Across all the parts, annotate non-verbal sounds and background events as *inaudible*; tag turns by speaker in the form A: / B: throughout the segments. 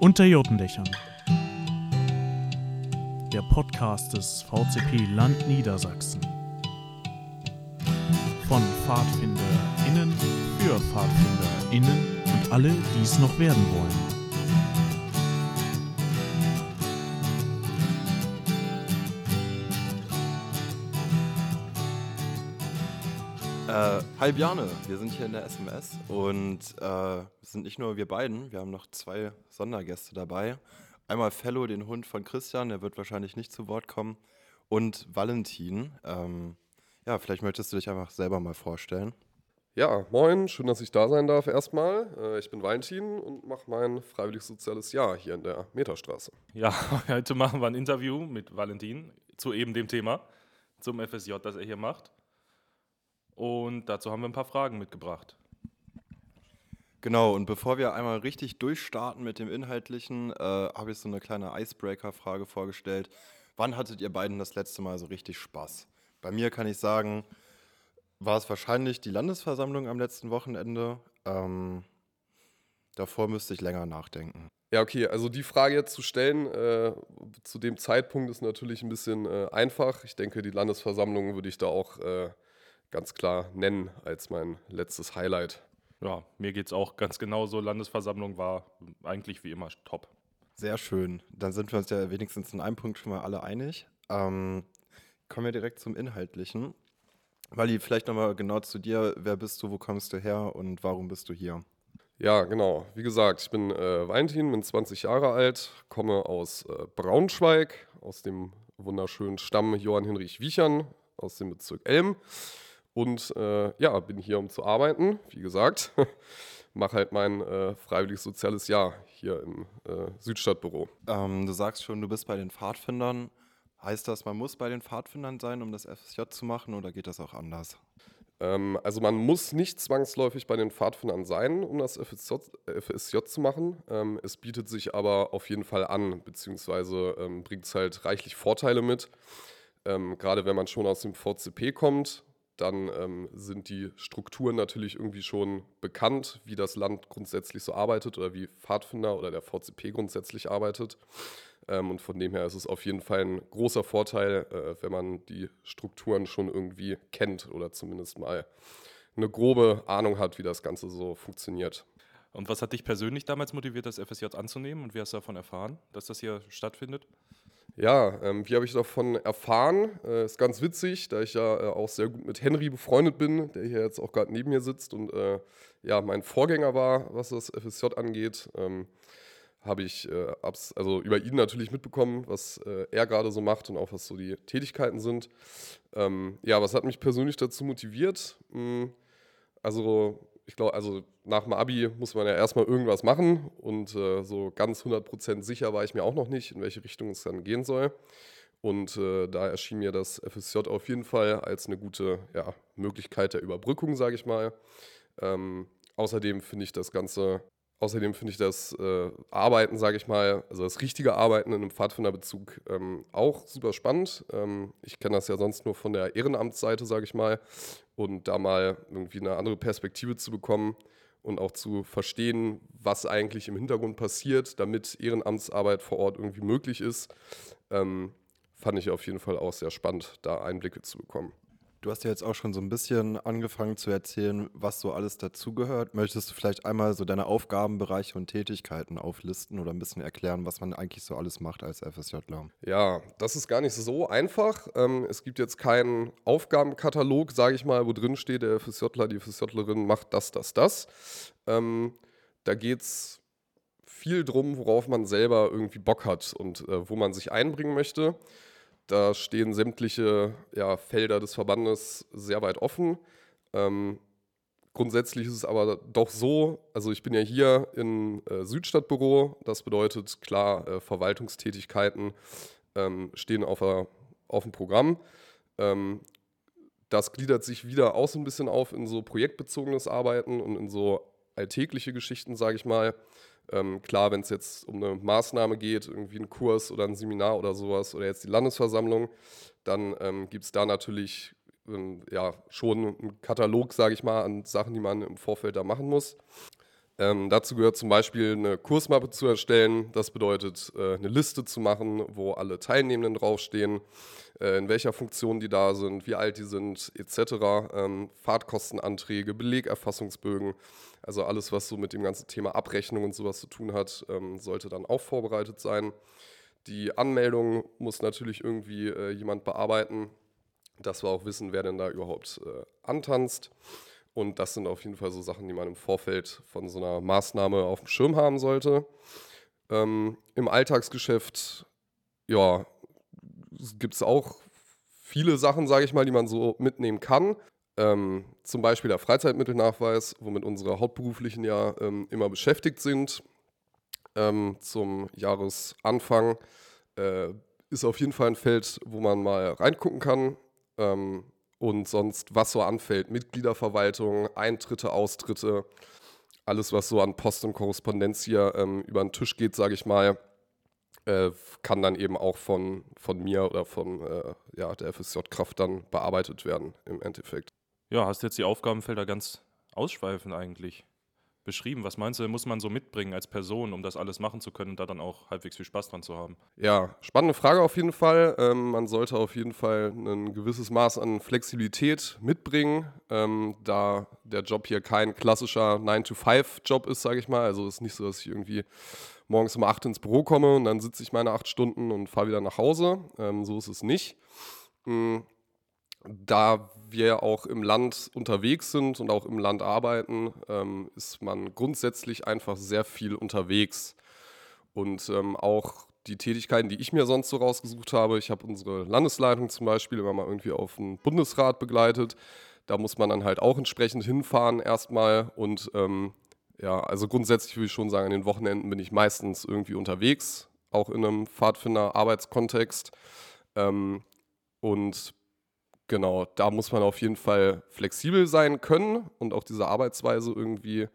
A: Unter Jotendächern. Der Podcast des VCP Land Niedersachsen. Von PfadfinderInnen für PfadfinderInnen und alle, die es noch werden wollen.
B: Hi Bjarne, wir sind hier in der SMS und äh, sind nicht nur wir beiden, wir haben noch zwei Sondergäste dabei. Einmal Fellow, den Hund von Christian, der wird wahrscheinlich nicht zu Wort kommen, und Valentin. Ähm, ja, vielleicht möchtest du dich einfach selber mal vorstellen.
C: Ja, moin, schön, dass ich da sein darf erstmal. Äh, ich bin Valentin und mache mein freiwillig soziales Jahr hier in der Meterstraße.
D: Ja, *laughs* heute machen wir ein Interview mit Valentin zu eben dem Thema, zum FSJ, das er hier macht. Und dazu haben wir ein paar Fragen mitgebracht.
B: Genau, und bevor wir einmal richtig durchstarten mit dem Inhaltlichen, äh, habe ich so eine kleine Icebreaker-Frage vorgestellt. Wann hattet ihr beiden das letzte Mal so richtig Spaß? Bei mir kann ich sagen, war es wahrscheinlich die Landesversammlung am letzten Wochenende. Ähm, davor müsste ich länger nachdenken.
C: Ja, okay, also die Frage jetzt zu stellen äh, zu dem Zeitpunkt ist natürlich ein bisschen äh, einfach. Ich denke, die Landesversammlung würde ich da auch äh, ganz klar nennen als mein letztes Highlight.
D: Ja, mir geht es auch ganz genauso. Landesversammlung war eigentlich wie immer top.
B: Sehr schön. Dann sind wir uns ja wenigstens in einem Punkt schon mal alle einig. Ähm, kommen wir direkt zum Inhaltlichen. Wally, vielleicht nochmal genau zu dir. Wer bist du, wo kommst du her und warum bist du hier?
C: Ja, genau. Wie gesagt, ich bin äh, Valentin, bin 20 Jahre alt, komme aus äh, Braunschweig, aus dem wunderschönen Stamm Johann Hinrich Wiechern, aus dem Bezirk Elm. Und äh, ja, bin hier, um zu arbeiten, wie gesagt. *laughs* Mache halt mein äh, freiwilliges soziales Jahr hier im äh, Südstadtbüro.
B: Ähm, du sagst schon, du bist bei den Pfadfindern. Heißt das, man muss bei den Pfadfindern sein, um das FSJ zu machen, oder geht das auch anders?
C: Ähm, also man muss nicht zwangsläufig bei den Pfadfindern sein, um das FSJ, FSJ zu machen. Ähm, es bietet sich aber auf jeden Fall an, beziehungsweise ähm, bringt es halt reichlich Vorteile mit. Ähm, gerade wenn man schon aus dem VCP kommt, dann ähm, sind die Strukturen natürlich irgendwie schon bekannt, wie das Land grundsätzlich so arbeitet oder wie Pfadfinder oder der VCP grundsätzlich arbeitet. Ähm, und von dem her ist es auf jeden Fall ein großer Vorteil, äh, wenn man die Strukturen schon irgendwie kennt oder zumindest mal eine grobe Ahnung hat, wie das Ganze so funktioniert.
D: Und was hat dich persönlich damals motiviert, das FSJ anzunehmen und wie hast du davon erfahren, dass das hier stattfindet?
C: Ja, ähm, wie habe ich davon erfahren? Äh, ist ganz witzig, da ich ja äh, auch sehr gut mit Henry befreundet bin, der hier jetzt auch gerade neben mir sitzt und äh, ja, mein Vorgänger war, was das FSJ angeht. Ähm, habe ich äh, also über ihn natürlich mitbekommen, was äh, er gerade so macht und auch was so die Tätigkeiten sind. Ähm, ja, was hat mich persönlich dazu motiviert? Hm, also ich glaube, also nach dem Abi muss man ja erstmal irgendwas machen und äh, so ganz 100% sicher war ich mir auch noch nicht, in welche Richtung es dann gehen soll. Und äh, da erschien mir das FSJ auf jeden Fall als eine gute ja, Möglichkeit der Überbrückung, sage ich mal. Ähm, außerdem finde ich das Ganze Außerdem finde ich das äh, Arbeiten, sage ich mal, also das richtige Arbeiten in einem Pfadfinderbezug ähm, auch super spannend. Ähm, ich kenne das ja sonst nur von der Ehrenamtsseite, sage ich mal. Und da mal irgendwie eine andere Perspektive zu bekommen und auch zu verstehen, was eigentlich im Hintergrund passiert, damit Ehrenamtsarbeit vor Ort irgendwie möglich ist, ähm, fand ich auf jeden Fall auch sehr spannend, da Einblicke zu bekommen.
B: Du hast ja jetzt auch schon so ein bisschen angefangen zu erzählen, was so alles dazugehört. Möchtest du vielleicht einmal so deine Aufgabenbereiche und Tätigkeiten auflisten oder ein bisschen erklären, was man eigentlich so alles macht als FSJler?
C: Ja, das ist gar nicht so einfach. Ähm, es gibt jetzt keinen Aufgabenkatalog, sage ich mal, wo drin steht, der FSJler, die FSJlerin macht das, das, das. Ähm, da geht es viel drum, worauf man selber irgendwie Bock hat und äh, wo man sich einbringen möchte. Da stehen sämtliche ja, Felder des Verbandes sehr weit offen. Ähm, grundsätzlich ist es aber doch so, also ich bin ja hier im äh, Südstadtbüro, das bedeutet klar, äh, Verwaltungstätigkeiten ähm, stehen auf, a, auf dem Programm. Ähm, das gliedert sich wieder auch so ein bisschen auf in so projektbezogenes Arbeiten und in so alltägliche Geschichten, sage ich mal. Ähm, klar, wenn es jetzt um eine Maßnahme geht, irgendwie ein Kurs oder ein Seminar oder sowas oder jetzt die Landesversammlung, dann ähm, gibt es da natürlich ähm, ja, schon einen Katalog, sage ich mal, an Sachen, die man im Vorfeld da machen muss. Ähm, dazu gehört zum Beispiel eine Kursmappe zu erstellen. Das bedeutet, äh, eine Liste zu machen, wo alle Teilnehmenden draufstehen, äh, in welcher Funktion die da sind, wie alt die sind, etc. Ähm, Fahrtkostenanträge, Belegerfassungsbögen, also alles, was so mit dem ganzen Thema Abrechnung und sowas zu tun hat, ähm, sollte dann auch vorbereitet sein. Die Anmeldung muss natürlich irgendwie äh, jemand bearbeiten, dass wir auch wissen, wer denn da überhaupt äh, antanzt. Und das sind auf jeden Fall so Sachen, die man im Vorfeld von so einer Maßnahme auf dem Schirm haben sollte. Ähm, Im Alltagsgeschäft, ja, gibt es auch viele Sachen, sage ich mal, die man so mitnehmen kann. Ähm, zum Beispiel der Freizeitmittelnachweis, womit unsere Hauptberuflichen ja ähm, immer beschäftigt sind. Ähm, zum Jahresanfang äh, ist auf jeden Fall ein Feld, wo man mal reingucken kann. Und sonst, was so anfällt, Mitgliederverwaltung, Eintritte, Austritte, alles, was so an Post und Korrespondenz hier ähm, über den Tisch geht, sage ich mal, äh, kann dann eben auch von, von mir oder von äh, ja, der FSJ-Kraft dann bearbeitet werden im Endeffekt.
D: Ja, hast jetzt die Aufgabenfelder ganz ausschweifend eigentlich beschrieben. Was meinst du, muss man so mitbringen als Person, um das alles machen zu können und da dann auch halbwegs viel Spaß dran zu haben?
C: Ja, spannende Frage auf jeden Fall. Ähm, man sollte auf jeden Fall ein gewisses Maß an Flexibilität mitbringen, ähm, da der Job hier kein klassischer 9-to-5-Job ist, sage ich mal. Also es ist nicht so, dass ich irgendwie morgens um 8 ins Büro komme und dann sitze ich meine 8 Stunden und fahre wieder nach Hause. Ähm, so ist es nicht. Mhm da wir auch im Land unterwegs sind und auch im Land arbeiten, ähm, ist man grundsätzlich einfach sehr viel unterwegs. Und ähm, auch die Tätigkeiten, die ich mir sonst so rausgesucht habe, ich habe unsere Landesleitung zum Beispiel immer mal irgendwie auf den Bundesrat begleitet. Da muss man dann halt auch entsprechend hinfahren erstmal. Und ähm, ja, also grundsätzlich würde ich schon sagen, an den Wochenenden bin ich meistens irgendwie unterwegs, auch in einem Pfadfinder-Arbeitskontext. Ähm, und Genau, da muss man auf jeden Fall flexibel sein können und auch diese Arbeitsweise irgendwie,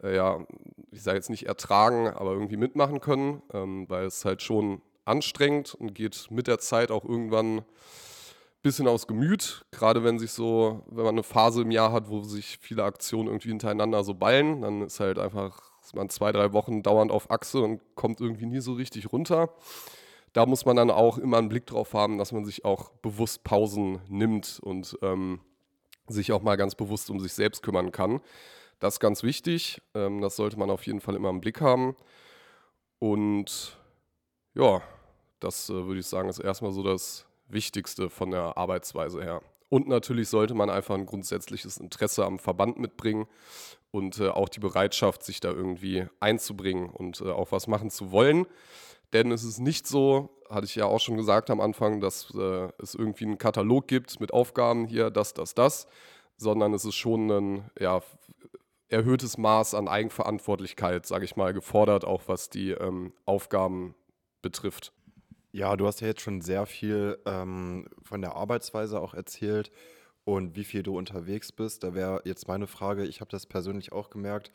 C: äh, ja, ich sage jetzt nicht ertragen, aber irgendwie mitmachen können, ähm, weil es halt schon anstrengend und geht mit der Zeit auch irgendwann ein bisschen aus Gemüt. Gerade wenn sich so, wenn man eine Phase im Jahr hat, wo sich viele Aktionen irgendwie hintereinander so ballen, dann ist halt einfach, ist man zwei, drei Wochen dauernd auf Achse und kommt irgendwie nie so richtig runter da muss man dann auch immer einen Blick drauf haben, dass man sich auch bewusst Pausen nimmt und ähm, sich auch mal ganz bewusst um sich selbst kümmern kann. Das ist ganz wichtig. Ähm, das sollte man auf jeden Fall immer im Blick haben. Und ja, das äh, würde ich sagen, ist erstmal so das Wichtigste von der Arbeitsweise her. Und natürlich sollte man einfach ein grundsätzliches Interesse am Verband mitbringen und äh, auch die Bereitschaft, sich da irgendwie einzubringen und äh, auch was machen zu wollen. Denn es ist nicht so, hatte ich ja auch schon gesagt am Anfang, dass äh, es irgendwie einen Katalog gibt mit Aufgaben hier, das, das, das, sondern es ist schon ein ja, erhöhtes Maß an Eigenverantwortlichkeit, sage ich mal, gefordert, auch was die ähm, Aufgaben betrifft.
B: Ja, du hast ja jetzt schon sehr viel ähm, von der Arbeitsweise auch erzählt und wie viel du unterwegs bist. Da wäre jetzt meine Frage, ich habe das persönlich auch gemerkt,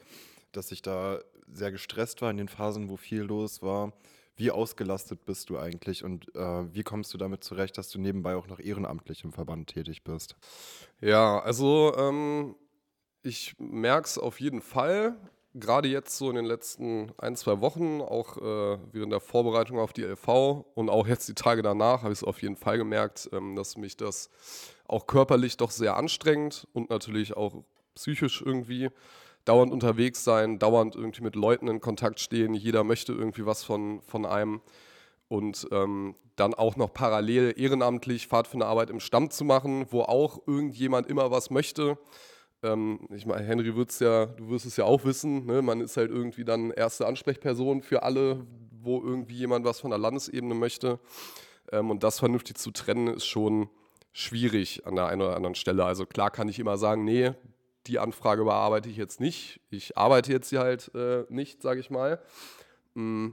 B: dass ich da sehr gestresst war in den Phasen, wo viel los war. Wie ausgelastet bist du eigentlich und äh, wie kommst du damit zurecht, dass du nebenbei auch noch ehrenamtlich im Verband tätig bist?
C: Ja, also ähm, ich merke es auf jeden Fall. Gerade jetzt so in den letzten ein, zwei Wochen, auch äh, während der Vorbereitung auf die LV und auch jetzt die Tage danach, habe ich es auf jeden Fall gemerkt, ähm, dass mich das auch körperlich doch sehr anstrengend und natürlich auch psychisch irgendwie dauernd unterwegs sein, dauernd irgendwie mit Leuten in Kontakt stehen. Jeder möchte irgendwie was von, von einem. Und ähm, dann auch noch parallel ehrenamtlich Pfadfinderarbeit im Stamm zu machen, wo auch irgendjemand immer was möchte. Ähm, ich meine, Henry wird's ja, du wirst es ja auch wissen, ne? man ist halt irgendwie dann erste Ansprechperson für alle, wo irgendwie jemand was von der Landesebene möchte. Ähm, und das vernünftig zu trennen, ist schon schwierig an der einen oder anderen Stelle. Also klar kann ich immer sagen, nee, die Anfrage bearbeite ich jetzt nicht. Ich arbeite jetzt hier halt äh, nicht, sage ich mal. Mm,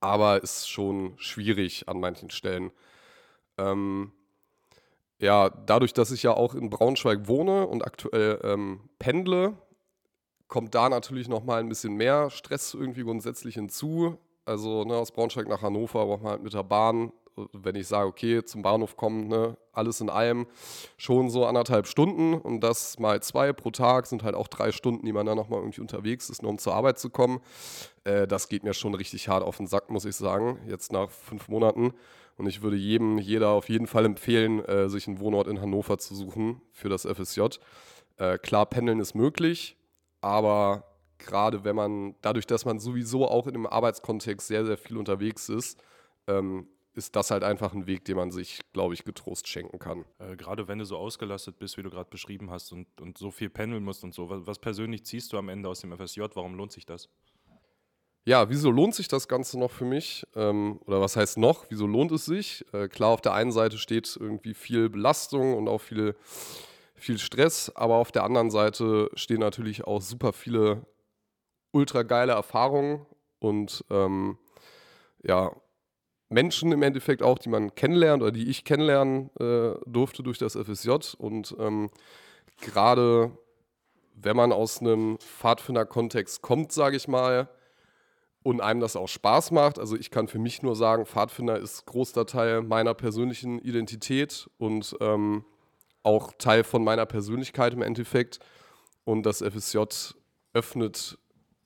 C: aber ist schon schwierig an manchen Stellen. Ähm, ja, dadurch, dass ich ja auch in Braunschweig wohne und aktuell ähm, pendle, kommt da natürlich nochmal ein bisschen mehr Stress irgendwie grundsätzlich hinzu. Also ne, aus Braunschweig nach Hannover braucht man halt mit der Bahn wenn ich sage, okay, zum Bahnhof kommen, ne, alles in allem schon so anderthalb Stunden und das mal zwei pro Tag sind halt auch drei Stunden, die man dann nochmal irgendwie unterwegs ist, nur um zur Arbeit zu kommen. Äh, das geht mir schon richtig hart auf den Sack, muss ich sagen, jetzt nach fünf Monaten. Und ich würde jedem, jeder auf jeden Fall empfehlen, äh, sich einen Wohnort in Hannover zu suchen für das FSJ. Äh, klar, pendeln ist möglich, aber gerade wenn man, dadurch, dass man sowieso auch in einem Arbeitskontext sehr, sehr viel unterwegs ist, ähm, ist das halt einfach ein Weg, den man sich, glaube ich, getrost schenken kann.
D: Äh, gerade wenn du so ausgelastet bist, wie du gerade beschrieben hast und, und so viel pendeln musst und so, was, was persönlich ziehst du am Ende aus dem FSJ? Warum lohnt sich das?
C: Ja, wieso lohnt sich das Ganze noch für mich? Ähm, oder was heißt noch? Wieso lohnt es sich? Äh, klar, auf der einen Seite steht irgendwie viel Belastung und auch viel, viel Stress, aber auf der anderen Seite stehen natürlich auch super viele ultra geile Erfahrungen und ähm, ja, Menschen im Endeffekt auch, die man kennenlernt oder die ich kennenlernen äh, durfte durch das FSJ. Und ähm, gerade wenn man aus einem Pfadfinder-Kontext kommt, sage ich mal, und einem das auch Spaß macht. Also ich kann für mich nur sagen, Pfadfinder ist großer Teil meiner persönlichen Identität und ähm, auch Teil von meiner Persönlichkeit im Endeffekt. Und das FSJ öffnet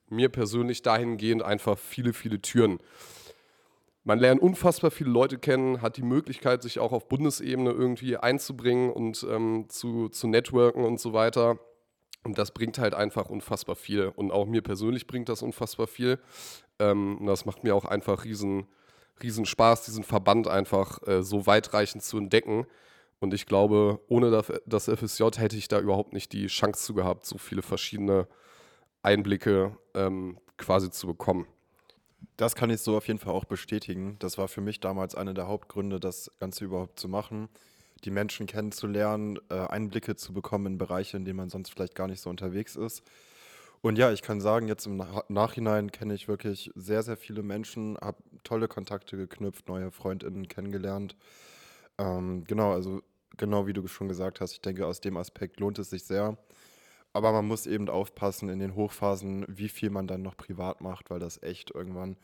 C: mir persönlich dahingehend einfach viele, viele Türen. Man lernt unfassbar viele Leute kennen, hat die Möglichkeit, sich auch auf Bundesebene irgendwie einzubringen und ähm, zu, zu networken und so weiter. Und das bringt halt einfach unfassbar viel. Und auch mir persönlich bringt das unfassbar viel. Ähm, und das macht mir auch einfach riesen, riesen Spaß, diesen Verband einfach äh, so weitreichend zu entdecken. Und ich glaube, ohne das FSJ hätte ich da überhaupt nicht die Chance zu gehabt, so viele verschiedene Einblicke ähm, quasi zu bekommen.
B: Das kann ich so auf jeden Fall auch bestätigen. Das war für mich damals einer der Hauptgründe, das Ganze überhaupt zu machen. Die Menschen kennenzulernen, äh, Einblicke zu bekommen in Bereiche, in denen man sonst vielleicht gar nicht so unterwegs ist. Und ja, ich kann sagen, jetzt im Nachhinein kenne ich wirklich sehr, sehr viele Menschen, habe tolle Kontakte geknüpft, neue Freundinnen kennengelernt. Ähm, genau, also genau wie du schon gesagt hast, ich denke, aus dem Aspekt lohnt es sich sehr. Aber man muss eben aufpassen in den Hochphasen, wie viel man dann noch privat macht, weil das echt irgendwann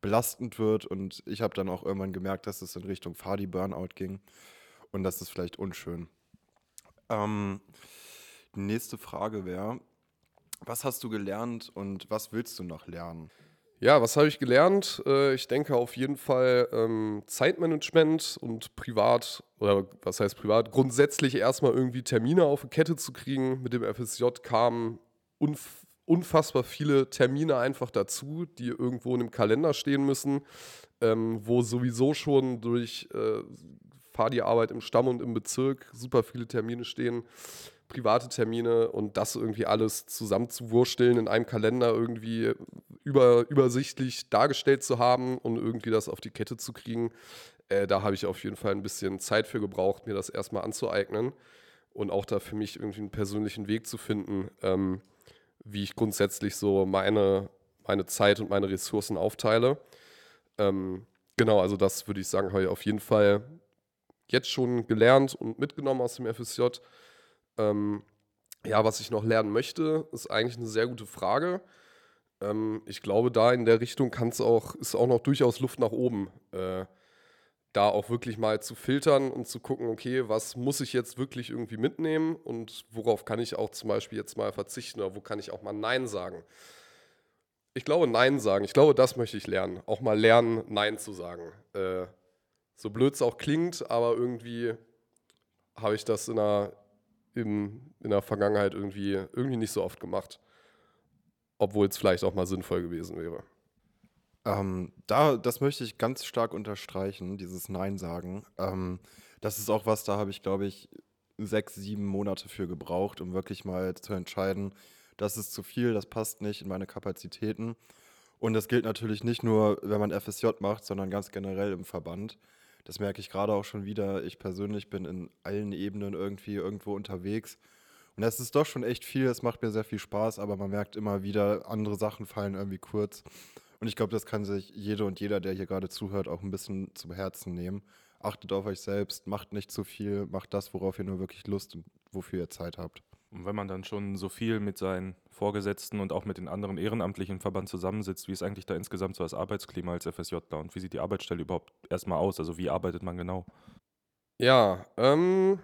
B: belastend wird. Und ich habe dann auch irgendwann gemerkt, dass es in Richtung Fadi-Burnout ging. Und das ist vielleicht unschön. Ähm, die nächste Frage wäre, was hast du gelernt und was willst du noch lernen?
C: Ja, was habe ich gelernt? Äh, ich denke auf jeden Fall ähm, Zeitmanagement und privat, oder was heißt privat, grundsätzlich erstmal irgendwie Termine auf die Kette zu kriegen. Mit dem FSJ kamen unf unfassbar viele Termine einfach dazu, die irgendwo in einem Kalender stehen müssen, ähm, wo sowieso schon durch äh, Fahrdi-Arbeit im Stamm und im Bezirk super viele Termine stehen private Termine und das irgendwie alles zusammenzuwursteln in einem Kalender irgendwie über, übersichtlich dargestellt zu haben und irgendwie das auf die Kette zu kriegen, äh, da habe ich auf jeden Fall ein bisschen Zeit für gebraucht, mir das erstmal anzueignen und auch da für mich irgendwie einen persönlichen Weg zu finden, ähm, wie ich grundsätzlich so meine, meine Zeit und meine Ressourcen aufteile. Ähm, genau, also das würde ich sagen, habe ich auf jeden Fall jetzt schon gelernt und mitgenommen aus dem FSJ. Ähm, ja, was ich noch lernen möchte, ist eigentlich eine sehr gute Frage. Ähm, ich glaube, da in der Richtung kann's auch, ist auch noch durchaus Luft nach oben. Äh, da auch wirklich mal zu filtern und zu gucken, okay, was muss ich jetzt wirklich irgendwie mitnehmen und worauf kann ich auch zum Beispiel jetzt mal verzichten oder wo kann ich auch mal Nein sagen. Ich glaube, Nein sagen, ich glaube, das möchte ich lernen. Auch mal lernen, Nein zu sagen. Äh, so blöd es auch klingt, aber irgendwie habe ich das in einer, in, in der Vergangenheit irgendwie, irgendwie nicht so oft gemacht. Obwohl es vielleicht auch mal sinnvoll gewesen wäre.
B: Ähm, da, das möchte ich ganz stark unterstreichen, dieses Nein sagen. Ähm, das ist auch was, da habe ich, glaube ich, sechs, sieben Monate für gebraucht, um wirklich mal zu entscheiden, das ist zu viel, das passt nicht in meine Kapazitäten. Und das gilt natürlich nicht nur, wenn man FSJ macht, sondern ganz generell im Verband. Das merke ich gerade auch schon wieder. Ich persönlich bin in allen Ebenen irgendwie irgendwo unterwegs. Und das ist doch schon echt viel. Es macht mir sehr viel Spaß, aber man merkt immer wieder, andere Sachen fallen irgendwie kurz. Und ich glaube, das kann sich jede und jeder, der hier gerade zuhört, auch ein bisschen zum Herzen nehmen. Achtet auf euch selbst, macht nicht zu viel, macht das, worauf ihr nur wirklich Lust und wofür ihr Zeit habt.
D: Und wenn man dann schon so viel mit seinen Vorgesetzten und auch mit den anderen Ehrenamtlichen im Verband zusammensitzt, wie ist eigentlich da insgesamt so das Arbeitsklima als FSJler und wie sieht die Arbeitsstelle überhaupt erstmal aus? Also wie arbeitet man genau?
C: Ja, ähm,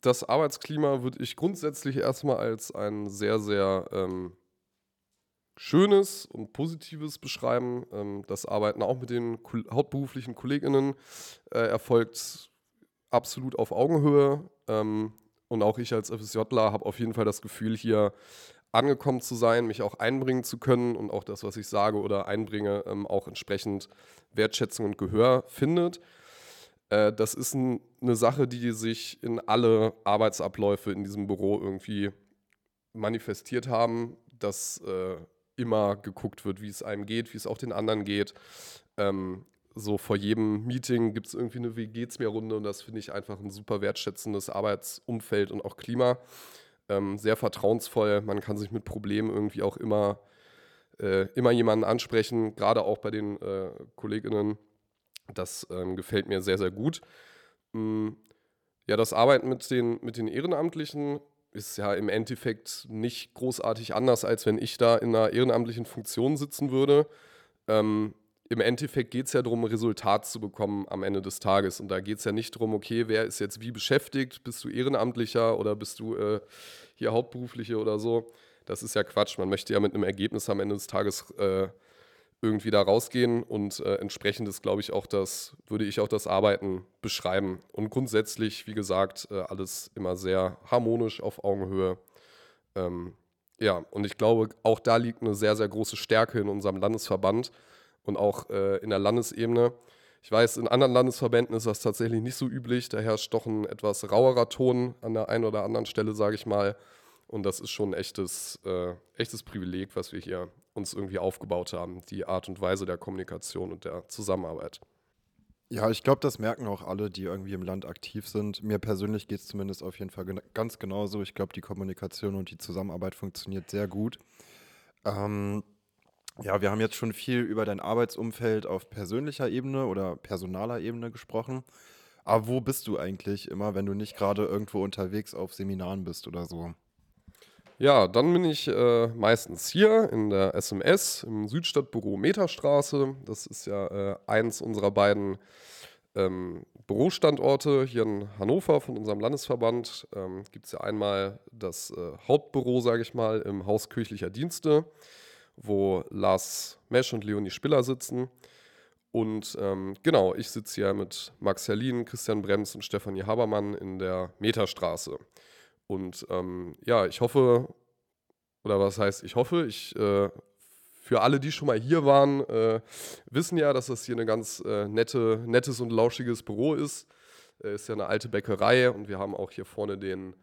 C: das Arbeitsklima würde ich grundsätzlich erstmal als ein sehr, sehr ähm, schönes und positives beschreiben. Ähm, das Arbeiten auch mit den hauptberuflichen KollegInnen äh, erfolgt absolut auf Augenhöhe. Ähm, und auch ich als FSJler habe auf jeden Fall das Gefühl, hier angekommen zu sein, mich auch einbringen zu können und auch das, was ich sage oder einbringe, ähm, auch entsprechend Wertschätzung und Gehör findet. Äh, das ist ein, eine Sache, die sich in alle Arbeitsabläufe in diesem Büro irgendwie manifestiert haben, dass äh, immer geguckt wird, wie es einem geht, wie es auch den anderen geht. Ähm, so vor jedem Meeting gibt es irgendwie eine Wie geht's mir Runde und das finde ich einfach ein super wertschätzendes Arbeitsumfeld und auch Klima. Ähm, sehr vertrauensvoll, man kann sich mit Problemen irgendwie auch immer, äh, immer jemanden ansprechen, gerade auch bei den äh, KollegInnen. Das ähm, gefällt mir sehr, sehr gut. Ähm, ja, das Arbeiten mit den, mit den Ehrenamtlichen ist ja im Endeffekt nicht großartig anders, als wenn ich da in einer ehrenamtlichen Funktion sitzen würde. Ähm, Im Endeffekt geht es ja darum, ein Resultat zu bekommen am Ende des Tages. Und da geht es ja nicht darum, okay, wer ist jetzt wie beschäftigt? Bist du Ehrenamtlicher oder bist du äh, hier Hauptberufliche oder so? Das ist ja Quatsch. Man möchte ja mit einem Ergebnis am Ende des Tages äh, irgendwie da rausgehen und äh, entsprechend ist, glaube ich, auch das, würde ich auch das Arbeiten beschreiben. Und grundsätzlich, wie gesagt, äh, alles immer sehr harmonisch auf Augenhöhe. Ähm, ja, und ich glaube, auch da liegt eine sehr, sehr große Stärke in unserem Landesverband und auch äh, in der Landesebene. Ich weiß, in anderen Landesverbänden ist das tatsächlich nicht so üblich. Da herrscht doch ein etwas rauerer Ton an der einen oder anderen Stelle, sage ich mal. Und das ist schon ein echtes, äh, echtes Privileg, was wir hier uns irgendwie aufgebaut haben, die Art und Weise der Kommunikation und der Zusammenarbeit.
B: Ja, ich glaube, das merken auch alle, die irgendwie im Land aktiv sind. Mir persönlich geht es zumindest auf jeden Fall gen ganz genauso. Ich glaube, die Kommunikation und die Zusammenarbeit funktioniert sehr gut. Ähm, ja, wir haben jetzt schon viel über dein Arbeitsumfeld auf persönlicher Ebene oder personaler Ebene gesprochen. Aber wo bist du eigentlich immer, wenn du nicht gerade irgendwo unterwegs auf Seminaren bist oder so?
C: Ja, dann bin ich äh, meistens hier in der SMS im Südstadtbüro Meterstraße. Das ist ja äh, eins unserer beiden ähm, Bürostandorte hier in Hannover von unserem Landesverband. Ähm, Gibt es ja einmal das äh, Hauptbüro, sage ich mal, im Haus kirchlicher Dienste, wo Lars Mesch und Leonie Spiller sitzen. Und ähm, genau, ich sitze hier mit Max Herlin, Christian Brems und Stefanie Habermann in der Meterstraße. Und ähm, ja, ich hoffe, oder was heißt, ich hoffe, ich äh, für alle, die schon mal hier waren, äh, wissen ja, dass das hier ein ganz äh, nette, nettes und lauschiges Büro ist. Äh, ist ja eine alte Bäckerei und wir haben auch hier vorne den,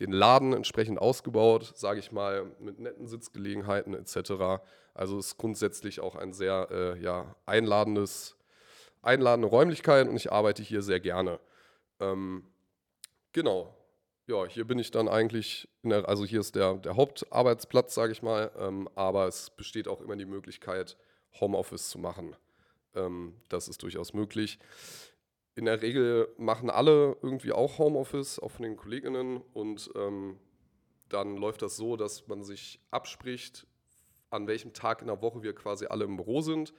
C: den Laden entsprechend ausgebaut, sage ich mal, mit netten Sitzgelegenheiten etc. Also ist grundsätzlich auch ein sehr äh, ja, einladendes, einladende Räumlichkeit und ich arbeite hier sehr gerne. Ähm, genau, ja, hier bin ich dann eigentlich, der, also hier ist der, der Hauptarbeitsplatz, sage ich mal, ähm, aber es besteht auch immer die Möglichkeit, Homeoffice zu machen. Ähm, das ist durchaus möglich. In der Regel machen alle irgendwie auch Homeoffice, auch von den Kolleginnen. Und ähm, dann läuft das so, dass man sich abspricht, an welchem Tag in der Woche wir quasi alle im Büro sind,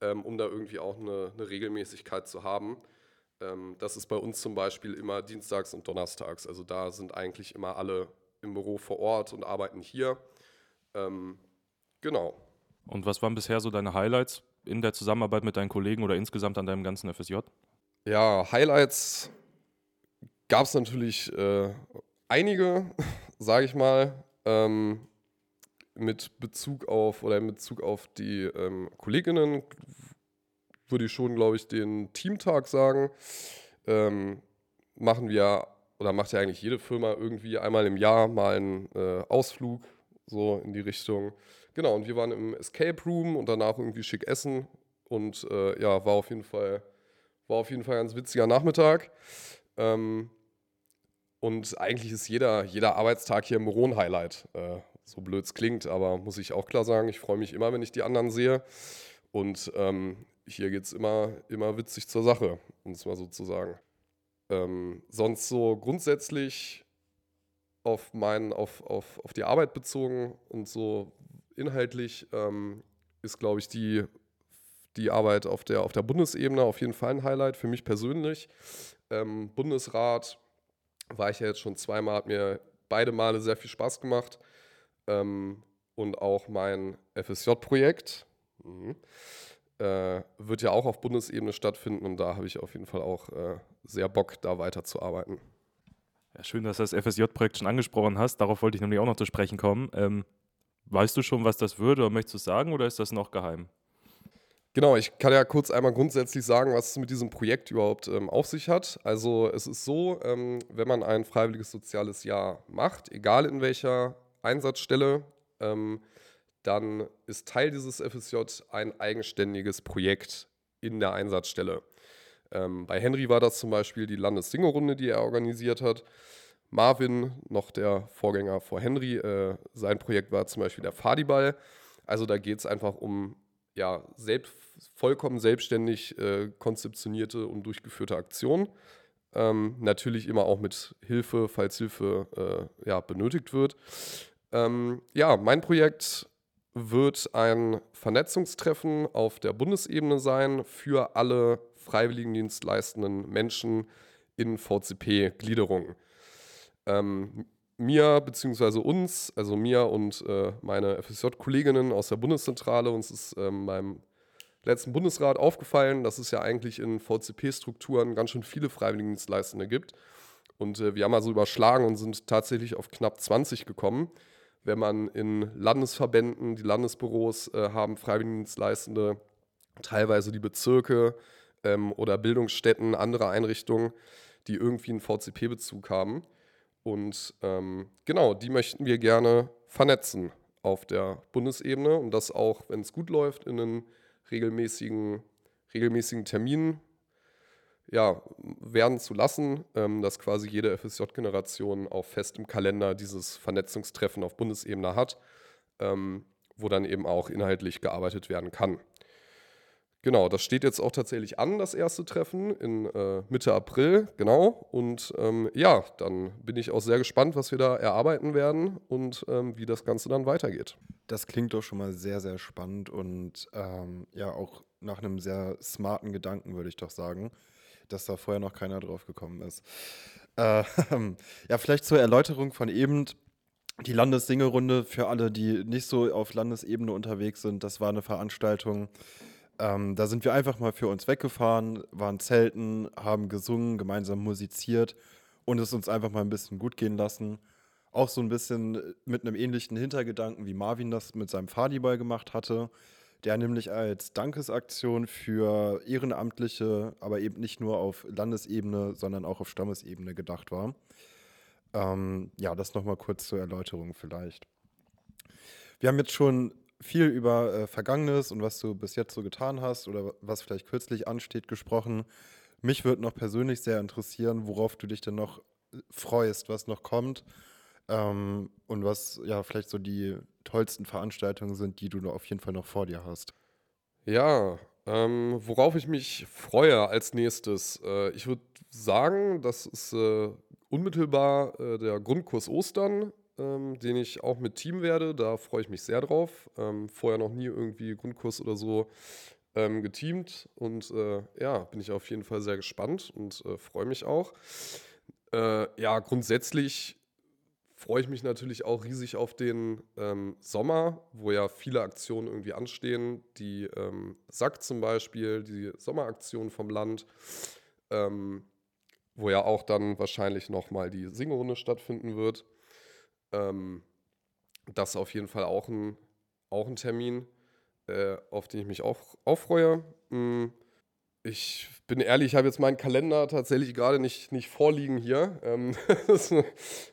C: ähm, um da irgendwie auch eine, eine Regelmäßigkeit zu haben. Ähm, das ist bei uns zum Beispiel immer dienstags und donnerstags. Also da sind eigentlich immer alle im Büro vor Ort und arbeiten hier. Ähm, genau.
D: Und was waren bisher so deine Highlights in der Zusammenarbeit mit deinen Kollegen oder insgesamt an deinem ganzen FSJ?
C: Ja, Highlights gab es natürlich äh, einige, *laughs* sage ich mal. Ähm, mit Bezug auf oder in Bezug auf die ähm, Kolleginnen würde ich schon, glaube ich, den Teamtag sagen. Ähm, machen wir, oder macht ja eigentlich jede Firma irgendwie einmal im Jahr mal einen äh, Ausflug, so in die Richtung. Genau, und wir waren im Escape Room und danach irgendwie schick essen. Und äh, ja, war auf jeden Fall, war auf jeden Fall ein ganz witziger Nachmittag. Ähm, und eigentlich ist jeder, jeder Arbeitstag hier im Büro ein Highlight. Äh, so blöd es klingt, aber muss ich auch klar sagen, ich freue mich immer, wenn ich die anderen sehe. Und ähm, hier geht es immer, immer witzig zur Sache, um es mal so zu sagen. Ähm, sonst so grundsätzlich auf, mein, auf, auf, auf die Arbeit bezogen und so inhaltlich ähm, ist, glaube ich, die, die Arbeit auf der, auf der Bundesebene auf jeden Fall ein Highlight für mich persönlich. Ähm, Bundesrat war ich ja jetzt schon zweimal, hat mir beide Male sehr viel Spaß gemacht. Ähm, und auch mein FSJ-Projekt mhm, äh, wird ja auch auf Bundesebene stattfinden und da habe ich auf jeden Fall auch äh, sehr Bock, da weiterzuarbeiten.
D: Ja, schön, dass du das FSJ-Projekt schon angesprochen hast. Darauf wollte ich nämlich auch noch zu sprechen kommen. Ähm, weißt du schon, was das wird oder möchtest du es sagen oder ist das noch geheim?
C: Genau, ich kann ja kurz einmal grundsätzlich sagen, was es mit diesem Projekt überhaupt ähm, auf sich hat. Also es ist so, ähm, wenn man ein freiwilliges soziales Jahr macht, egal in welcher Einsatzstelle, ähm, dann ist Teil dieses FSJ ein eigenständiges Projekt in der Einsatzstelle. Ähm, bei Henry war das zum Beispiel die Landessingerunde, die er organisiert hat. Marvin, noch der Vorgänger vor Henry, äh, sein Projekt war zum Beispiel der Fadiball. Also da geht es einfach um ja, selbst, vollkommen selbstständig äh, konzeptionierte und durchgeführte Aktionen. Ähm, natürlich immer auch mit Hilfe, falls Hilfe äh, ja, benötigt wird. Ähm, ja, mein Projekt wird ein Vernetzungstreffen auf der Bundesebene sein für alle Freiwilligendienstleistenden Menschen in VCP-Gliederungen. Ähm, mir bzw. uns, also mir und äh, meine FSJ-Kolleginnen aus der Bundeszentrale, uns ist ähm, beim letzten Bundesrat aufgefallen, dass es ja eigentlich in VCP-Strukturen ganz schön viele Freiwilligendienstleistende gibt. Und äh, wir haben also überschlagen und sind tatsächlich auf knapp 20 gekommen. Wenn man in Landesverbänden, die Landesbüros äh, haben Freiwilligendienstleistende, teilweise die Bezirke ähm, oder Bildungsstätten, andere Einrichtungen, die irgendwie einen VCP-Bezug haben. Und ähm, genau, die möchten wir gerne vernetzen auf der Bundesebene und das auch, wenn es gut läuft, in einen regelmäßigen, regelmäßigen Termin ja, werden zu lassen, ähm, dass quasi jede FSJ-Generation auch fest im Kalender dieses Vernetzungstreffen auf Bundesebene hat, ähm, wo dann eben auch inhaltlich gearbeitet werden kann. Genau, das steht jetzt auch tatsächlich an, das erste Treffen in äh, Mitte April, genau. Und ähm, ja, dann bin ich auch sehr gespannt, was wir da erarbeiten werden und ähm, wie das Ganze dann weitergeht.
B: Das klingt doch schon mal sehr, sehr spannend und ähm, ja, auch nach einem sehr smarten Gedanken, würde ich doch sagen, dass da vorher noch keiner drauf gekommen ist. Äh, *laughs* ja, vielleicht zur Erläuterung von eben. Die Landessingerunde für alle, die nicht so auf Landesebene unterwegs sind, das war eine Veranstaltung, ähm, da sind wir einfach mal für uns weggefahren, waren zelten, haben gesungen, gemeinsam musiziert und es uns einfach mal ein bisschen gut gehen lassen. Auch so ein bisschen mit einem ähnlichen Hintergedanken, wie Marvin das mit seinem Fadiball gemacht hatte, der nämlich als Dankesaktion für Ehrenamtliche, aber eben nicht nur auf Landesebene, sondern auch auf Stammesebene gedacht war. Ähm, ja, das nochmal kurz zur Erläuterung vielleicht. Wir haben jetzt schon viel über äh, Vergangenes und was du bis jetzt so getan hast oder was vielleicht kürzlich ansteht gesprochen. Mich würde noch persönlich sehr interessieren, worauf du dich denn noch äh, freust, was noch kommt ähm, und was ja vielleicht so die tollsten Veranstaltungen sind, die du auf jeden Fall noch vor dir hast.
C: Ja, ähm, worauf ich mich freue als nächstes. Äh, ich würde sagen, das ist äh, unmittelbar äh, der Grundkurs Ostern ähm, den ich auch mit Team werde. Da freue ich mich sehr drauf. Ähm, vorher noch nie irgendwie Grundkurs oder so ähm, geteamt. Und äh, ja, bin ich auf jeden Fall sehr gespannt und äh, freue mich auch. Äh, ja, grundsätzlich freue ich mich natürlich auch riesig auf den ähm, Sommer, wo ja viele Aktionen irgendwie anstehen. Die ähm, SAC zum Beispiel, die Sommeraktion vom Land, ähm, wo ja auch dann wahrscheinlich nochmal die Singerunde stattfinden wird. Ähm, das ist auf jeden Fall auch ein, auch ein Termin, äh, auf den ich mich auch, auch freue. Hm, ich bin ehrlich, ich habe jetzt meinen Kalender tatsächlich gerade nicht, nicht vorliegen hier. Ähm, *laughs* das,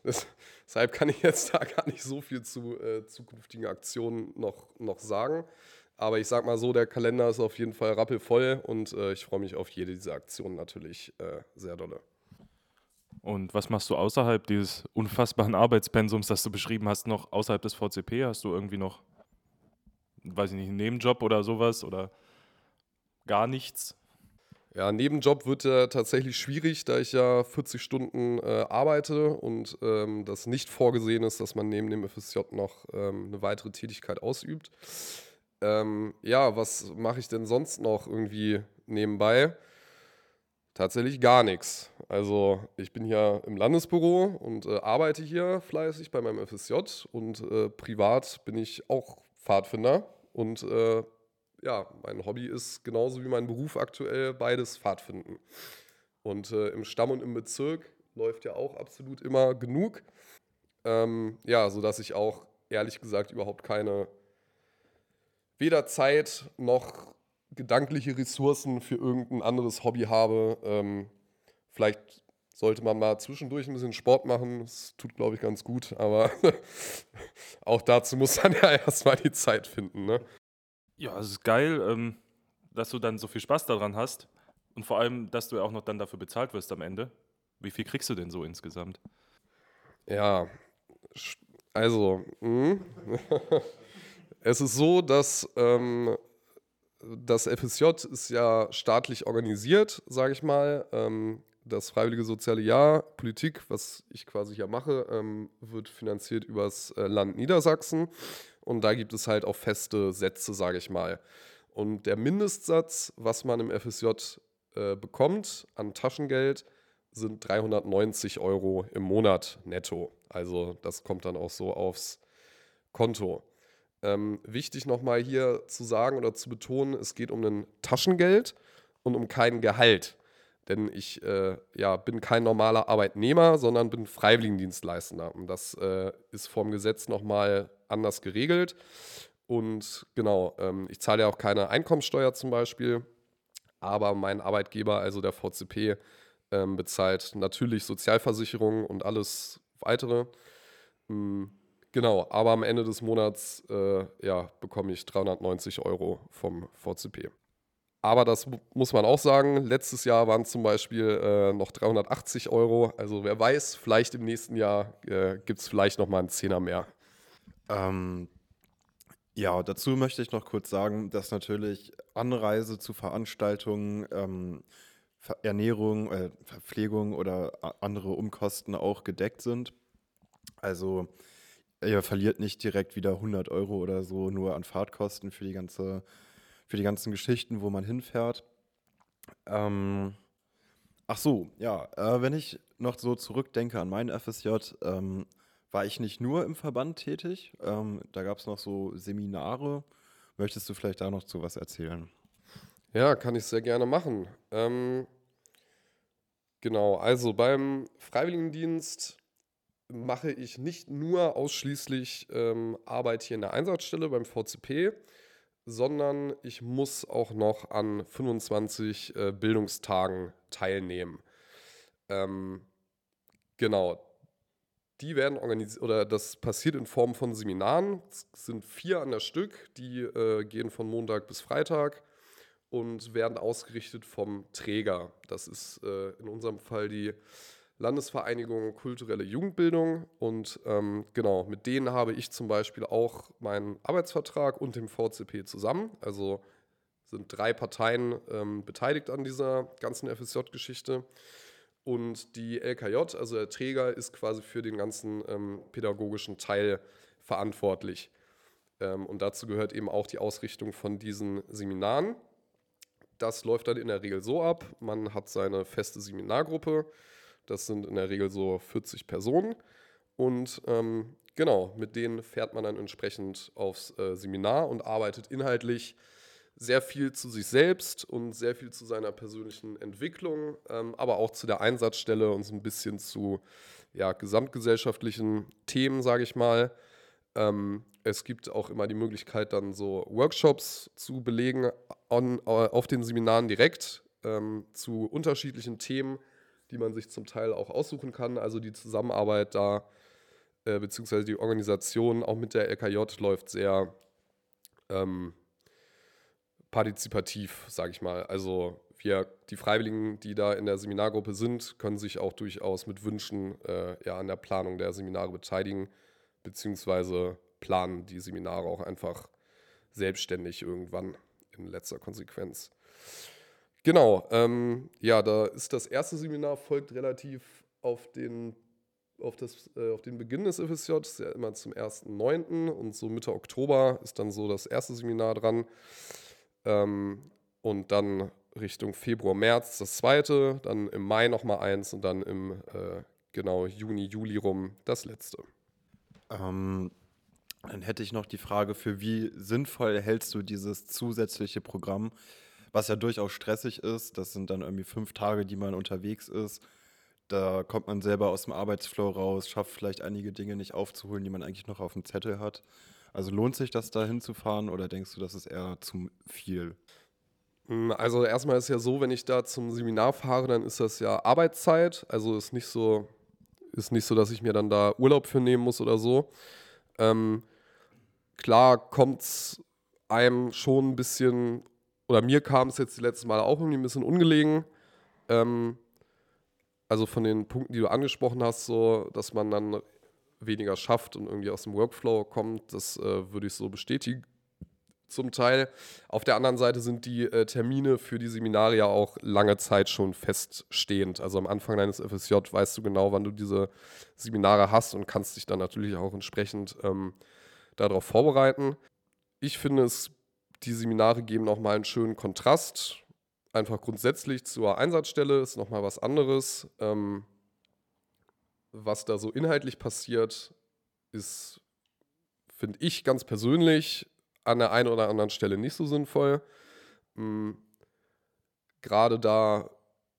C: das, deshalb kann ich jetzt da gar nicht so viel zu äh, zukünftigen Aktionen noch, noch sagen. Aber ich sag mal so, der Kalender ist auf jeden Fall rappelvoll und äh, ich freue mich auf jede dieser Aktionen natürlich äh, sehr dolle.
D: Und was machst du außerhalb dieses unfassbaren Arbeitspensums, das du beschrieben hast, noch außerhalb des VCP? Hast du irgendwie noch, weiß ich nicht, einen Nebenjob oder sowas oder gar nichts?
C: Ja, Nebenjob wird ja tatsächlich schwierig, da ich ja 40 Stunden äh, arbeite und ähm, das nicht vorgesehen ist, dass man neben dem FSJ noch ähm, eine weitere Tätigkeit ausübt. Ähm, ja, was mache ich denn sonst noch irgendwie nebenbei? Tatsächlich gar nichts. Also ich bin hier im Landesbüro und äh, arbeite hier fleißig bei meinem FSJ und äh, privat bin ich auch Pfadfinder und äh, ja, mein Hobby ist genauso wie mein Beruf aktuell beides Pfadfinden. Und äh, im Stamm und im Bezirk läuft ja auch absolut immer genug. Ähm, ja, sodass ich auch ehrlich gesagt überhaupt keine weder Zeit noch gedankliche Ressourcen für irgendein anderes Hobby habe. Ähm, vielleicht sollte man mal zwischendurch ein bisschen Sport machen. Das tut, glaube ich, ganz gut. Aber *laughs* auch dazu muss man *laughs* ja erstmal die Zeit finden. Ne?
D: Ja, es ist geil, ähm, dass du dann so viel Spaß daran hast. Und vor allem, dass du ja auch noch dann dafür bezahlt wirst am Ende. Wie viel kriegst du denn so insgesamt?
C: Ja, also, hm. *laughs* es ist so, dass ähm, das FSJ ist ja staatlich organisiert, sage ich mal. Ähm, das Freiwillige Soziale Jahr, Politik, was ich quasi hier mache, ähm, wird finanziert übers äh, Land Niedersachsen. Und da gibt es halt auch feste Sätze, sage ich mal. Und der Mindestsatz, was man im FSJ äh, bekommt an Taschengeld, sind 390 Euro im Monat netto. Also das kommt dann auch so aufs Konto. Ähm, wichtig nochmal hier zu sagen oder zu betonen, es geht um ein Taschengeld und um kein Gehalt. Denn ich äh, ja, bin kein normaler Arbeitnehmer, sondern bin Freiwilligendienstleistender. Und das äh, ist vom Gesetz nochmal anders geregelt. Und genau, ähm, ich zahle ja auch keine Einkommensteuer zum Beispiel, aber mein Arbeitgeber, also der VCP, ähm, bezahlt natürlich Sozialversicherung und alles weitere. Mhm, genau, aber am Ende des Monats äh, ja, bekomme ich 390 Euro vom VCP. Aber das muss man auch sagen, letztes Jahr waren zum Beispiel äh, noch 380 Euro. Also wer weiß, vielleicht im nächsten Jahr äh, gibt es vielleicht noch mal einen Zehner mehr.
B: Ähm, ja, dazu möchte ich noch kurz sagen, dass natürlich Anreise zu Veranstaltungen, ähm, Ernährung, äh, Verpflegung oder andere Umkosten auch gedeckt sind. Also ihr verliert nicht direkt wieder 100 Euro oder so nur an Fahrtkosten für die ganze für die ganzen Geschichten, wo man hinfährt. Ähm, ach so, ja, äh, wenn ich noch so zurückdenke an meinen FSJ, ähm, war ich nicht nur im Verband tätig. Ähm, da gab es noch so Seminare. Möchtest du vielleicht da noch zu was erzählen?
C: Ja, kann ich sehr gerne machen. Ähm, genau, also beim Freiwilligendienst mache ich nicht nur ausschließlich ähm, Arbeit hier in der Einsatzstelle beim VCP, sondern ich muss auch noch an 25 äh, Bildungstagen teilnehmen. Ähm, genau. Die werden organisiert, oder das passiert in Form von Seminaren. Es sind vier an der Stück, die äh, gehen von Montag bis Freitag und werden ausgerichtet vom Träger. Das ist äh, in unserem Fall die Landesvereinigung Kulturelle Jugendbildung. Und ähm, genau, mit denen habe ich zum Beispiel auch meinen Arbeitsvertrag und dem VCP zusammen. Also sind drei Parteien ähm, beteiligt an dieser ganzen FSJ-Geschichte. Und die LKJ, also der Träger, ist quasi für den ganzen ähm, pädagogischen Teil verantwortlich. Ähm, und dazu gehört eben auch die Ausrichtung von diesen Seminaren. Das läuft dann in der Regel so ab, man hat seine feste Seminargruppe, das sind in der Regel so 40 Personen. Und ähm, genau, mit denen fährt man dann entsprechend aufs äh, Seminar und arbeitet inhaltlich sehr viel zu sich selbst und sehr viel zu seiner persönlichen Entwicklung, ähm, aber auch zu der Einsatzstelle und so ein bisschen zu ja, gesamtgesellschaftlichen Themen, sage ich mal. Ähm, es gibt auch immer die Möglichkeit, dann so Workshops zu belegen on, auf den Seminaren direkt ähm, zu unterschiedlichen Themen die man sich zum Teil auch aussuchen kann. Also die Zusammenarbeit da, äh, beziehungsweise die Organisation auch mit der LKJ läuft sehr ähm, partizipativ, sage ich mal. Also wir, die Freiwilligen, die da in der Seminargruppe sind, können sich auch durchaus mit Wünschen äh, ja, an der Planung der Seminare beteiligen, beziehungsweise planen die Seminare auch einfach selbstständig irgendwann in letzter Konsequenz. Genau, ähm, ja, da ist das erste Seminar folgt relativ auf den, auf das, äh, auf den Beginn des FSJ, das ist ja immer zum 1.9. und so Mitte Oktober ist dann so das erste Seminar dran. Ähm, und dann Richtung Februar, März das zweite, dann im Mai nochmal eins und dann im äh, genau Juni, Juli rum das letzte.
B: Ähm, dann hätte ich noch die Frage, für wie sinnvoll hältst du dieses zusätzliche Programm, was ja durchaus stressig ist. Das sind dann irgendwie fünf Tage, die man unterwegs ist. Da kommt man selber aus dem Arbeitsflow raus, schafft vielleicht einige Dinge nicht aufzuholen, die man eigentlich noch auf dem Zettel hat. Also lohnt sich das da hinzufahren oder denkst du, das ist eher zu viel?
C: Hm, also erstmal ist ja so, wenn ich da zum Seminar fahre, dann ist das ja Arbeitszeit. Also ist nicht so, ist nicht so, dass ich mir dann da Urlaub für nehmen muss oder so. Ähm, klar kommt es einem schon ein bisschen, oder mir kam es jetzt die letzten Mal auch irgendwie ein bisschen ungelegen. Ähm, also von den Punkten, die du angesprochen hast, so, dass man dann weniger schafft und irgendwie aus dem Workflow kommt, das äh, würde ich so bestätigen zum Teil. Auf der anderen Seite sind die äh, Termine für die Seminare ja auch lange Zeit schon feststehend. Also am Anfang deines FSJ weißt du genau, wann du diese Seminare hast und kannst dich dann natürlich auch entsprechend ähm, darauf vorbereiten. Ich finde es, die Seminare geben nochmal einen schönen Kontrast. Einfach grundsätzlich zur Einsatzstelle ist nochmal was anderes. Ähm, was da so inhaltlich passiert, ist, finde ich ganz persönlich, an der einen oder anderen Stelle nicht so sinnvoll. Mhm. Gerade da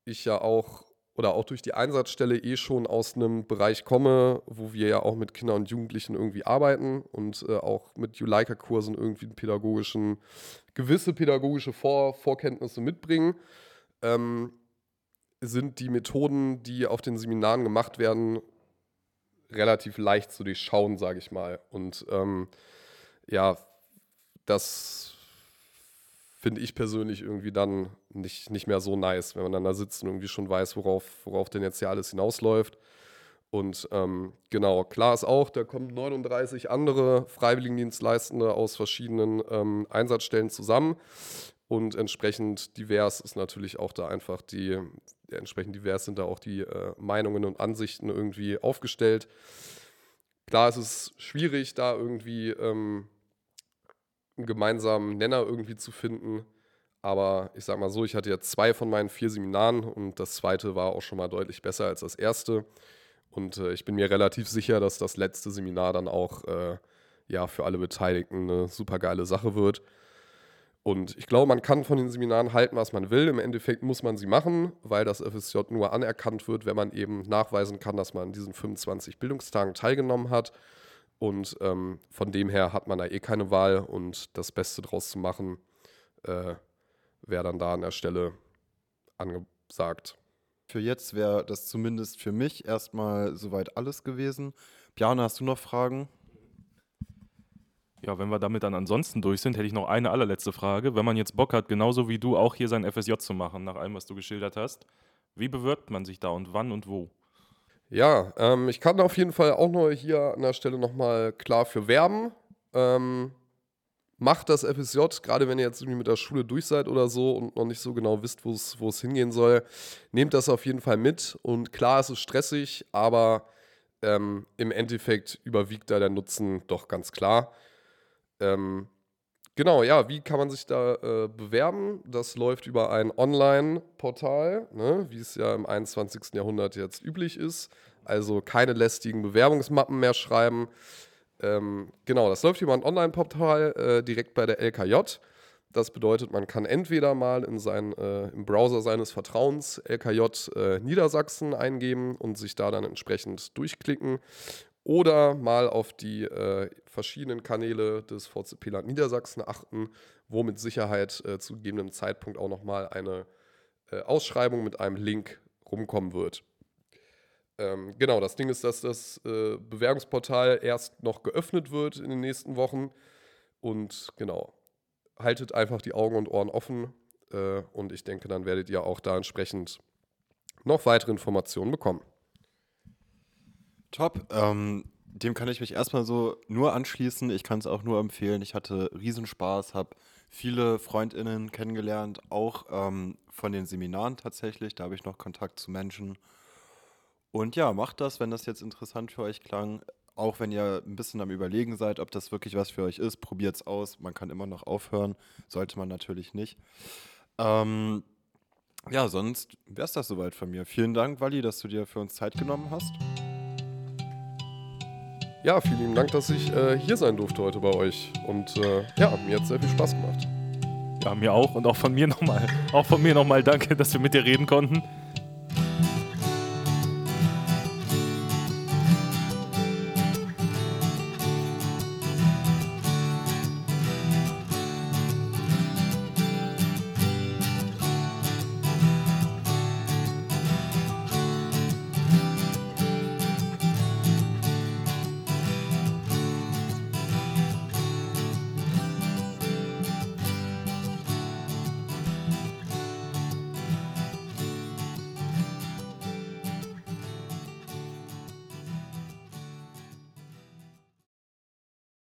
C: ich ja auch oder auch durch die Einsatzstelle eh schon aus einem Bereich komme, wo wir ja auch mit Kindern und Jugendlichen irgendwie arbeiten und äh, auch mit Juleika-Kursen irgendwie pädagogischen, gewisse pädagogische Vor Vorkenntnisse mitbringen, ähm, sind die Methoden, die auf den Seminaren gemacht werden, relativ leicht zu durchschauen, sage ich mal. Und ähm, ja, das finde ich persönlich irgendwie dann nicht, nicht mehr so nice, wenn man dann da sitzt und irgendwie schon weiß, worauf, worauf denn jetzt hier alles hinausläuft. Und ähm, genau, klar ist auch, da kommen 39 andere Freiwilligendienstleistende aus verschiedenen ähm, Einsatzstellen zusammen. Und entsprechend divers ist natürlich auch da einfach die, entsprechend divers sind da auch die äh, Meinungen und Ansichten irgendwie aufgestellt. Klar ist es schwierig, da irgendwie ähm, einen gemeinsamen Nenner irgendwie zu finden. Aber ich sag mal so, ich hatte jetzt zwei von meinen vier Seminaren und das zweite war auch schon mal deutlich besser als das erste. Und äh, ich bin mir relativ sicher, dass das letzte Seminar dann auch äh, ja, für alle Beteiligten eine super geile Sache wird. Und ich glaube, man kann von den Seminaren halten, was man will. Im Endeffekt muss man sie machen, weil das FSJ nur anerkannt wird, wenn man eben nachweisen kann, dass man an diesen 25 Bildungstagen teilgenommen hat. Und ähm, von dem her hat man da eh keine Wahl und das Beste draus zu machen, äh, wäre dann da an der Stelle angesagt.
B: Für jetzt wäre das zumindest für mich erstmal soweit alles gewesen. Björn, hast du noch Fragen?
D: Ja, wenn wir damit dann ansonsten durch sind, hätte ich noch eine allerletzte Frage. Wenn man jetzt Bock hat, genauso wie du auch hier sein FSJ zu machen, nach allem, was du geschildert hast, wie bewirbt man sich da und wann und wo?
C: Ja, ähm, ich kann auf jeden Fall auch nur hier an der Stelle nochmal klar für werben. Ähm, macht das FSJ, gerade wenn ihr jetzt irgendwie mit der Schule durch seid oder so und noch nicht so genau wisst, wo es hingehen soll, nehmt das auf jeden Fall mit. Und klar, es ist stressig, aber ähm, im Endeffekt überwiegt da der Nutzen doch ganz klar. Ähm, Genau, ja, wie kann man sich da äh, bewerben? Das läuft über ein Online-Portal, ne, wie es ja im 21. Jahrhundert jetzt üblich ist. Also keine lästigen Bewerbungsmappen mehr schreiben. Ähm, genau, das läuft über ein Online-Portal äh, direkt bei der LKJ. Das bedeutet, man kann entweder mal in sein, äh, im Browser seines Vertrauens LKJ äh, Niedersachsen eingeben und sich da dann entsprechend durchklicken oder mal auf die äh, verschiedenen Kanäle des VCP Land Niedersachsen achten, wo mit Sicherheit äh, zu gegebenem Zeitpunkt auch nochmal eine äh, Ausschreibung mit einem Link rumkommen wird. Ähm, genau, das Ding ist, dass das äh, Bewerbungsportal erst noch geöffnet wird in den nächsten Wochen. Und genau, haltet einfach die Augen und Ohren offen. Äh, und ich denke, dann werdet ihr auch da entsprechend noch weitere Informationen bekommen.
B: Top. Ähm, dem kann ich mich erstmal so nur anschließen. Ich kann es auch nur empfehlen. Ich hatte Riesenspaß, habe viele FreundInnen kennengelernt, auch ähm, von den Seminaren tatsächlich. Da habe ich noch Kontakt zu Menschen. Und ja, macht das, wenn das jetzt interessant für euch klang. Auch wenn ihr ein bisschen am Überlegen seid, ob das wirklich was für euch ist, probiert es aus. Man kann immer noch aufhören, sollte man natürlich nicht. Ähm, ja, sonst wäre es das soweit von mir. Vielen Dank, Wally, dass du dir für uns Zeit genommen hast.
C: Ja, vielen lieben Dank, dass ich äh, hier sein durfte heute bei euch. Und äh, ja, mir hat sehr viel Spaß gemacht.
D: Ja, mir auch und auch von mir nochmal. Auch von mir nochmal danke, dass wir mit dir reden konnten.